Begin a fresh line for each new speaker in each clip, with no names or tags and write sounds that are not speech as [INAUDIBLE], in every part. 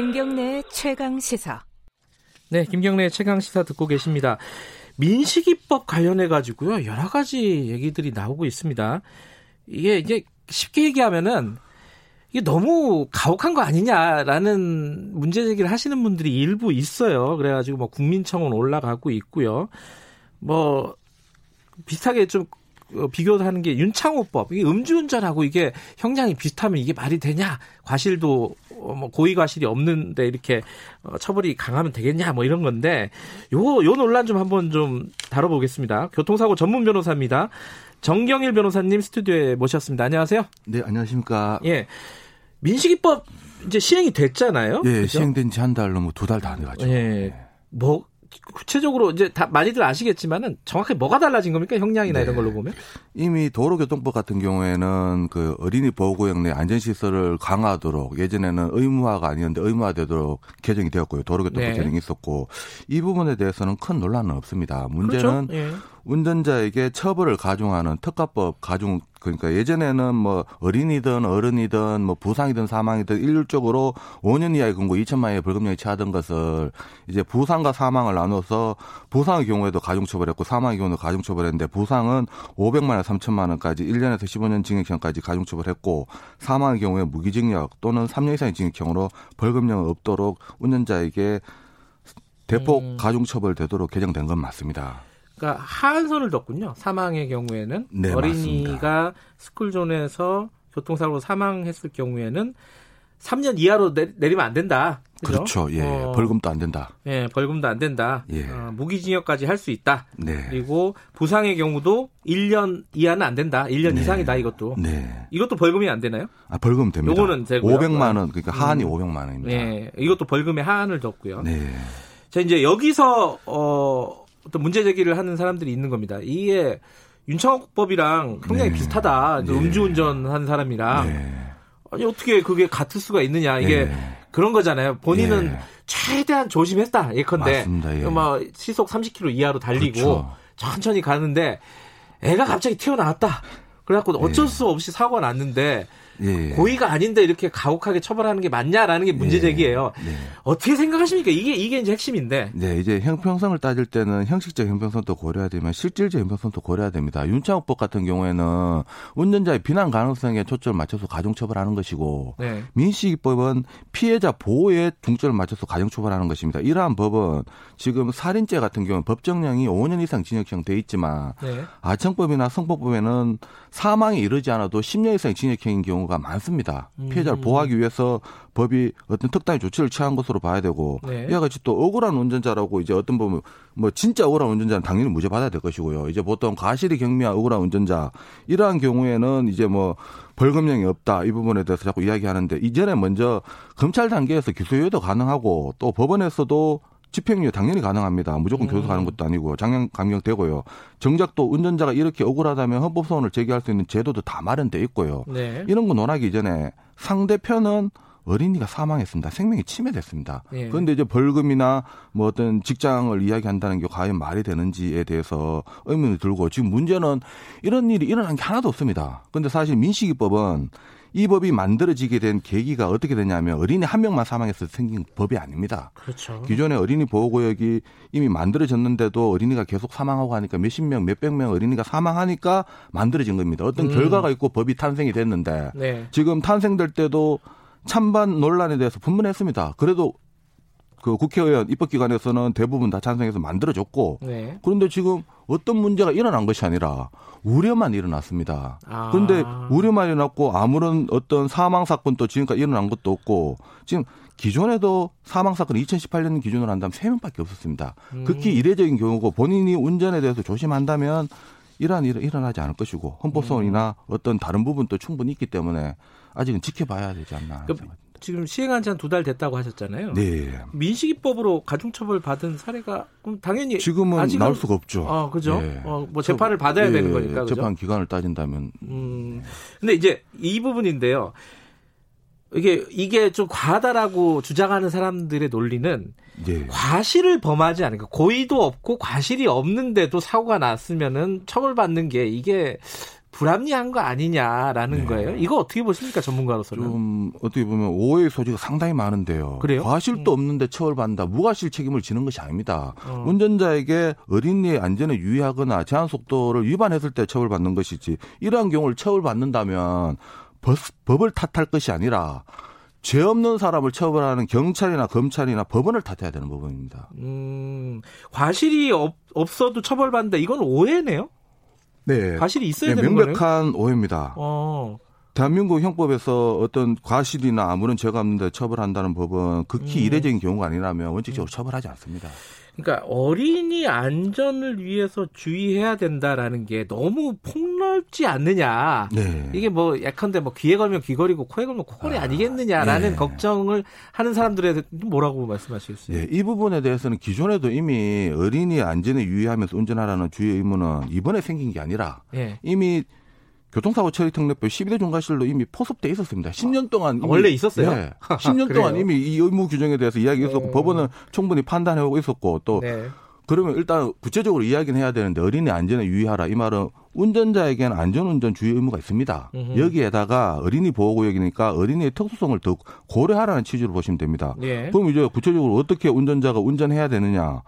김경래 최강 시사.
네, 김경래 최강 시사 듣고 계십니다. 민식이법 관련해 가지고요 여러 가지 얘기들이 나오고 있습니다. 이게 이게 쉽게 얘기하면은 이게 너무 가혹한 거 아니냐라는 문제 제기를 하시는 분들이 일부 있어요. 그래가지고 뭐 국민청원 올라가고 있고요. 뭐 비슷하게 좀 어, 비교하는 게 윤창호법, 이게 음주운전하고 이게 형량이 비슷하면 이게 말이 되냐? 과실도 어, 뭐 고의 과실이 없는데 이렇게 어, 처벌이 강하면 되겠냐? 뭐 이런 건데 요요 논란 좀 한번 좀 다뤄보겠습니다. 교통사고 전문 변호사입니다. 정경일 변호사님 스튜디오에 모셨습니다. 안녕하세요.
네, 안녕하십니까.
예. 민식이법 이제 시행이 됐잖아요.
예, 그죠? 시행된 지 한 달 넘어 두 달 다 돼가지고.
예. 네. 뭐 구체적으로 이제 다 많이들 아시겠지만은 정확히 뭐가 달라진 겁니까 형량이나 네. 이런 걸로 보면
이미 도로교통법 같은 경우에는 그 어린이 보호구역 내 안전시설을 강화하도록 예전에는 의무화가 아니었는데 의무화되도록 개정이 되었고요 도로교통법 네. 개정이 있었고 이 부분에 대해서는 큰 논란은 없습니다 문제는 그렇죠? 예. 운전자에게 처벌을 가중하는 특가법 가중 그러니까 예전에는 뭐 어린이든 어른이든 뭐 부상이든 사망이든 일률적으로 5년 이하의 금고 2천만 원의 벌금형이 처하던 것을 이제 부상과 사망을 나눠서 부상의 경우에도 가중처벌했고 사망의 경우는 가중처벌했는데 부상은 500만 원, 3천만 원까지 1년에서 15년 징역형까지 가중처벌했고 사망의 경우에 무기징역 또는 3년 이상의 징역형으로 벌금형은 없도록 운전자에게 대폭 음. 가중처벌되도록 개정된 건 맞습니다.
그러니까 하한선을 뒀군요. 사망의 경우에는 네, 어린이가 맞습니다. 스쿨존에서 교통사고로 사망했을 경우에는 3년 이하로 내, 리면 안 된다.
그죠? 그렇죠 예. 어, 벌금도 안 된다.
예, 벌금도 안 된다. 예. 어, 무기징역까지 할 수 있다. 네. 그리고 부상의 경우도 1년 이하는 안 된다. 1년 네. 이상이다 이것도. 네. 이것도 벌금이 안 되나요?
아, 벌금 됩니다.
요거는 되고요.
500만 원. 그러니까 하한이 음. 500만 원입니다.
네. 이것도 벌금의 하한을 뒀고요. 네. 자, 이제 여기서 어 어떤 문제 제기를 하는 사람들이 있는 겁니다. 이게 윤창호법이랑 굉장히 네. 비슷하다. 네. 음주운전 한 사람이랑 네. 아니 어떻게 그게 같을 수가 있느냐 이게 네. 그런 거잖아요. 본인은 네. 최대한 조심했다 예컨대 맞습니다. 예. 뭐 시속 30km 이하로 달리고 그렇죠. 천천히 가는데 애가 갑자기 튀어나왔다. 그래갖고 어쩔 네. 수 없이 사고가 났는데 예. 고의가 아닌데 이렇게 가혹하게 처벌하는 게 맞냐라는 게 문제 예. 제기예요. 예. 어떻게 생각하십니까? 이게 이게 이제 핵심인데.
네, 이제 형평성을 따질 때는 형식적 형평성도 고려해야 되면 실질적 형평성도 고려해야 됩니다. 윤창호법 같은 경우에는 운전자의 비난 가능성에 초점을 맞춰서 가중처벌하는 것이고 네. 민식이법은 피해자 보호에 중점을 맞춰서 가중처벌하는 것입니다. 이러한 법은 지금 살인죄 같은 경우는 법정형이 5년 이상 징역형 돼 있지만 네. 아청법이나 성폭법에는 사망에 이르지 않아도 10년 이상 징역형인 경우가 경우가 많습니다. 피해자를 음. 보호하기 위해서 법이 어떤 특단의 조치를 취한 것으로 봐야 되고 네. 이와 같이 또 억울한 운전자라고 이제 어떤 보면 뭐 진짜 억울한 운전자는 당연히 무죄 받아야 될 것이고요. 이제 보통 과실이 경미한 억울한 운전자 이러한 경우에는 이제 뭐 벌금형이 없다 이 부분에 대해서 자꾸 이야기하는데 이전에 먼저 검찰 단계에서 기소유예도 가능하고 또 법원에서도 집행유예 당연히 가능합니다. 무조건 음. 교수 가는 것도 아니고 장량 감경되고요. 정작 또 운전자가 이렇게 억울하다면 헌법소원을 제기할 수 있는 제도도 다 마련돼 있고요. 네. 이런 거 논하기 전에 상대편은 어린이가 사망했습니다. 생명이 침해됐습니다. 예. 그런데 이제 벌금이나 뭐 어떤 직장을 이야기한다는 게 과연 말이 되는지에 대해서 의문이 들고 지금 문제는 이런 일이 일어난 게 하나도 없습니다. 그런데 사실 민식이법은 이 법이 만들어지게 된 계기가 어떻게 되냐면 어린이 한 명만 사망해서 생긴 법이 아닙니다.
그렇죠.
기존의 어린이 보호구역이 이미 만들어졌는데도 어린이가 계속 사망하고 하니까 몇십 명, 몇백 명 어린이가 사망하니까 만들어진 겁니다. 어떤 음. 결과가 있고 법이 탄생이 됐는데 네. 지금 탄생될 때도 찬반 논란에 대해서 분분했습니다. 그래도 그 국회의원 입법기관에서는 대부분 다 찬성해서 만들어졌고 네. 그런데 지금 어떤 문제가 일어난 것이 아니라 우려만 일어났습니다. 아. 그런데 우려만 일어났고 아무런 어떤 사망 사건도 지금까지 일어난 것도 없고 지금 기존에도 사망 사건이 2018년 기준으로 한다면 3명밖에 없었습니다. 음. 극히 이례적인 경우고 본인이 운전에 대해서 조심한다면 이러한 일은 일어나지 않을 것이고 헌법소원이나 음. 어떤 다른 부분도 충분히 있기 때문에 아직은 지켜봐야 되지 않나. 그,
지금 시행한 지 한 두 달 됐다고 하셨잖아요.
네.
민식이법으로 가중처벌 받은 사례가 당연히
지금은 아직은, 나올 수가 없죠.
아, 그죠? 네. 어, 뭐 재판을 받아야 네. 되는 거니까. 그죠?
재판 기간을 따진다면. 음.
근데 이제 이 부분인데요. 이게 이게 좀 과하다라고 주장하는 사람들의 논리는 예. 과실을 범하지 않으니까 고의도 없고 과실이 없는데도 사고가 났으면은 처벌받는 게 이게 불합리한 거 아니냐라는 네. 거예요. 이거 어떻게 보십니까 전문가로서는?
좀 어떻게 보면 오해의 소지가 상당히 많은데요.
그래요?
과실도 음. 없는데 처벌받는다. 무과실 책임을 지는 것이 아닙니다. 어. 운전자에게 어린이의 안전에 유의하거나 제한 속도를 위반했을 때 처벌받는 것이지 이러한 경우를 처벌받는다면 법을 탓할 것이 아니라 죄 없는 사람을 처벌하는 경찰이나 검찰이나 법원을 탓해야 되는 부분입니다.
음, 과실이 없, 없어도 처벌받는다. 이건 오해네요?
네.
과실이 있어야
네,
되는
명백한 거네요? 오해입니다. 어. 대한민국 형법에서 어떤 과실이나 아무런 죄가 없는데 처벌한다는 법은 극히 음. 이례적인 경우가 아니라면 원칙적으로 음. 처벌하지 않습니다.
그러니까 어린이 안전을 위해서 주의해야 된다라는 게 너무 폭넓지 않느냐. 네. 이게 뭐 약한데 뭐 귀에 걸면 귀걸이고 코에 걸면 코걸이 아, 니겠느냐라는 네. 걱정을 하는 사람들에 뭐라고 말씀하시겠어요?
네, 이 부분에 대해서는 기존에도 이미 어린이 안전에 유의하면서 운전하라는 주의 의무는 이번에 생긴 게 아니라 네. 이미 교통사고 처리 특례법 12대 중과실로 이미 포섭돼 있었습니다. 10년 동안
이미, 원래 있었어요? [LAUGHS]
네, 10년 동안 이미 이 의무 규정에 대해서 이야기했었고 네. 법원은 충분히 판단해 오고 있었고 또 네. 그러면 일단 구체적으로 이야기는 해야 되는데 어린이 안전에 유의하라 이 말은 운전자에게는 안전운전 주의 의무가 있습니다. 음흠. 여기에다가 어린이 보호구역이니까 어린이의 특수성을 더 고려하라는 취지로 보시면 됩니다. 예. 그럼 이제 구체적으로 어떻게 운전자가 운전해야 되느냐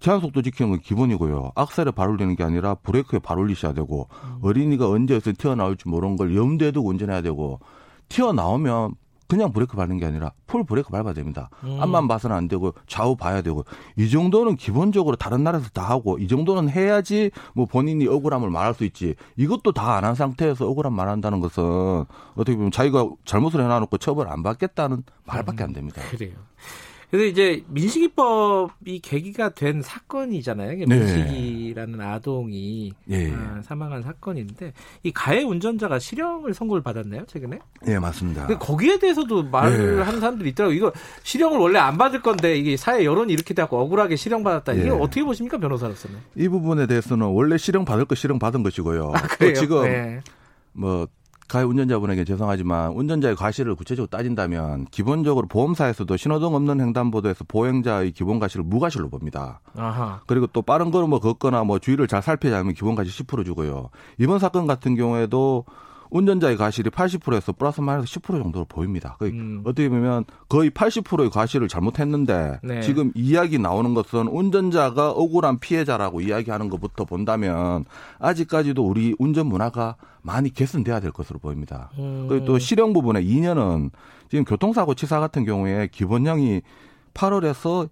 제한 속도 지키는 건 기본이고요. 악셀에 발 올리는 게 아니라 브레이크에 발 올리셔야 되고 음. 어린이가 언제 에서 튀어나올지 모르는 걸 염두에 두고 운전해야 되고 튀어나오면 그냥 브레이크 밟는 게 아니라 full 브레이크 밟아야 됩니다. 음. 앞만 봐서는 안 되고 좌우 봐야 되고 이 정도는 기본적으로 다른 나라에서 다 하고 이 정도는 해야지 뭐 본인이 억울함을 말할 수 있지 이것도 다 안 한 상태에서 억울함 말한다는 것은 어떻게 보면 자기가 잘못을 해놔놓고 처벌 안 받겠다는 말밖에 안 됩니다.
그래요. 그래서 이제 민식이법이 계기가 된 사건이잖아요. 민식이라는 네. 아동이 네. 사망한 사건인데 이 가해 운전자가 실형을 선고를 받았나요 최근에?
네 맞습니다.
근데 거기에 대해서도 말을 네. 하는 사람들이 있더라고요. 이거 실형을 원래 안 받을 건데 이게 사회 여론이 이렇게 돼갖고 억울하게 실형 받았다. 이게 네. 어떻게 보십니까 변호사로서는?
이 부분에 대해서는 원래 실형 받을 거 실형 받은 것이고요.
아, 또
지금 네. 뭐 가해 운전자분에게 죄송하지만 운전자의 과실을 구체적으로 따진다면 기본적으로 보험사에서도 신호등 없는 횡단보도에서 보행자의 기본 과실을 무과실로 봅니다. 아하. 그리고 또 빠른 걸음을 걷거나 뭐 주의를 잘 살피지 않으면 기본 과실 10% 주고요. 이번 사건 같은 경우에도 운전자의 과실이 80%에서 플러스 마이너스 10% 정도로 보입니다. 음. 어떻게 보면 거의 80%의 과실을 잘못했는데 네. 지금 이야기 나오는 것은 운전자가 억울한 피해자라고 이야기하는 것부터 본다면 아직까지도 우리 운전 문화가 많이 개선돼야 될 것으로 보입니다. 음. 그리고 또 실형 부분에 2년은 지금 교통사고 치사 같은 경우에 기본형이 8월에서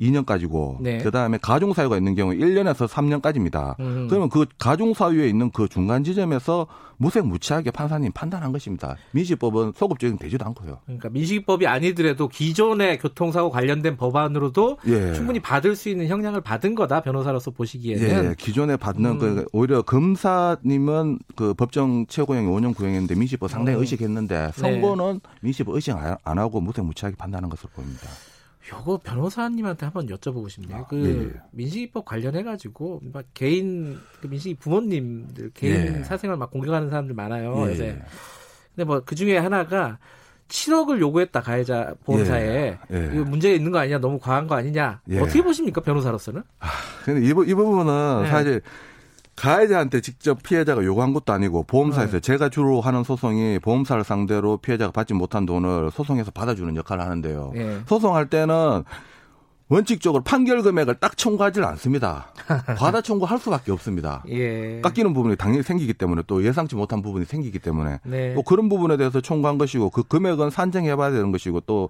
2년까지고 네. 그다음에 가중 사유가 있는 경우 1년에서 3년까지입니다. 음. 그러면 그 가중 사유에 있는 그 중간 지점에서 무색 무치하게 판사님 판단한 것입니다. 민식법은 소급 적용 되지도 않고요.
그러니까 민식법이 아니더라도 기존의 교통사고 관련된 법안으로도 예. 충분히 받을 수 있는 형량을 받은 거다 변호사로서 보시기에는
예. 기존에 받는 음. 그 오히려 검사님은 그 법정 최고형이 5년 구형인데 민식법 상당히 음. 의식했는데 선고는 네. 민식법 의식 안 하고 무색 무치하게 판단한 것으로 보입니다.
요거 변호사님한테 한번 여쭤보고 싶네요. 아, 그 예. 민식이법 관련해 가지고 막 개인 그 민식이 부모님들 개인 예. 사생활 막 공격하는 사람들 많아요. 예. 요새. 근데 뭐 그 중에 하나가 7억을 요구했다 가해자 보험사에. 이거 문제가 있는 거 아니냐 너무 과한 거 아니냐 예. 어떻게 보십니까 변호사로서는?
아, 근데 이, 이 부분은 네. 사실 가해자한테 직접 피해자가 요구한 것도 아니고 보험사에서 네. 제가 주로 하는 소송이 보험사를 상대로 피해자가 받지 못한 돈을 소송해서 받아주는 역할을 하는데요. 네. 소송할 때는 원칙적으로 판결 금액을 딱 청구하지 않습니다. [LAUGHS] 과다 청구할 수밖에 없습니다. 예. 깎이는 부분이 당연히 생기기 때문에 또 예상치 못한 부분이 생기기 때문에 네. 또 그런 부분에 대해서 청구한 것이고 그 금액은 산정해봐야 되는 것이고 또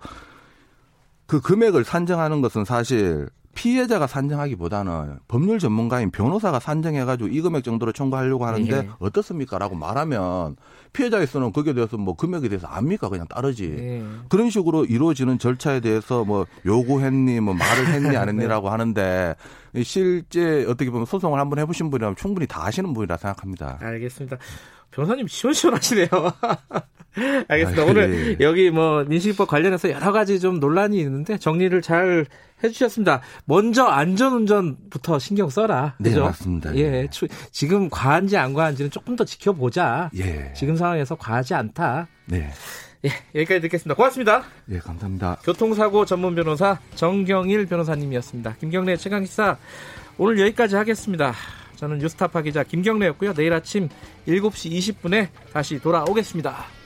그 금액을 산정하는 것은 사실 피해자가 산정하기보다는 법률 전문가인 변호사가 산정해가지고 이 금액 정도로 청구하려고 하는데 예. 어떻습니까?라고 말하면 피해자에서는 거기에 대해서 뭐 금액에 대해서 압니까? 그냥 따르지. 예. 그런 식으로 이루어지는 절차에 대해서 뭐 요구했니, 뭐 말을 했니, 안 [LAUGHS] 했니라고 네. 하는데 실제 어떻게 보면 소송을 한번 해보신 분이라면 충분히 다 아시는 분이라 생각합니다.
알겠습니다. 변호사님 시원시원하시네요. [LAUGHS] 알겠습니다. 아, 오늘 예. 여기 뭐 민식법 관련해서 여러 가지 좀 논란이 있는데 정리를 잘 해주셨습니다. 먼저 안전운전부터 신경 써라.
네, 그죠? 맞습니다.
예, 예. 지금 과한지 안 과한지는 조금 더 지켜보자. 예. 지금 상황에서 과하지 않다. 네. 예, 여기까지 듣겠습니다. 고맙습니다.
예, 감사합니다.
교통사고 전문 변호사 정경일 변호사님이었습니다. 김경래 최강기사 오늘 여기까지 하겠습니다. 저는 뉴스타파 기자 김경래였고요. 내일 아침 7시 20분에 다시 돌아오겠습니다.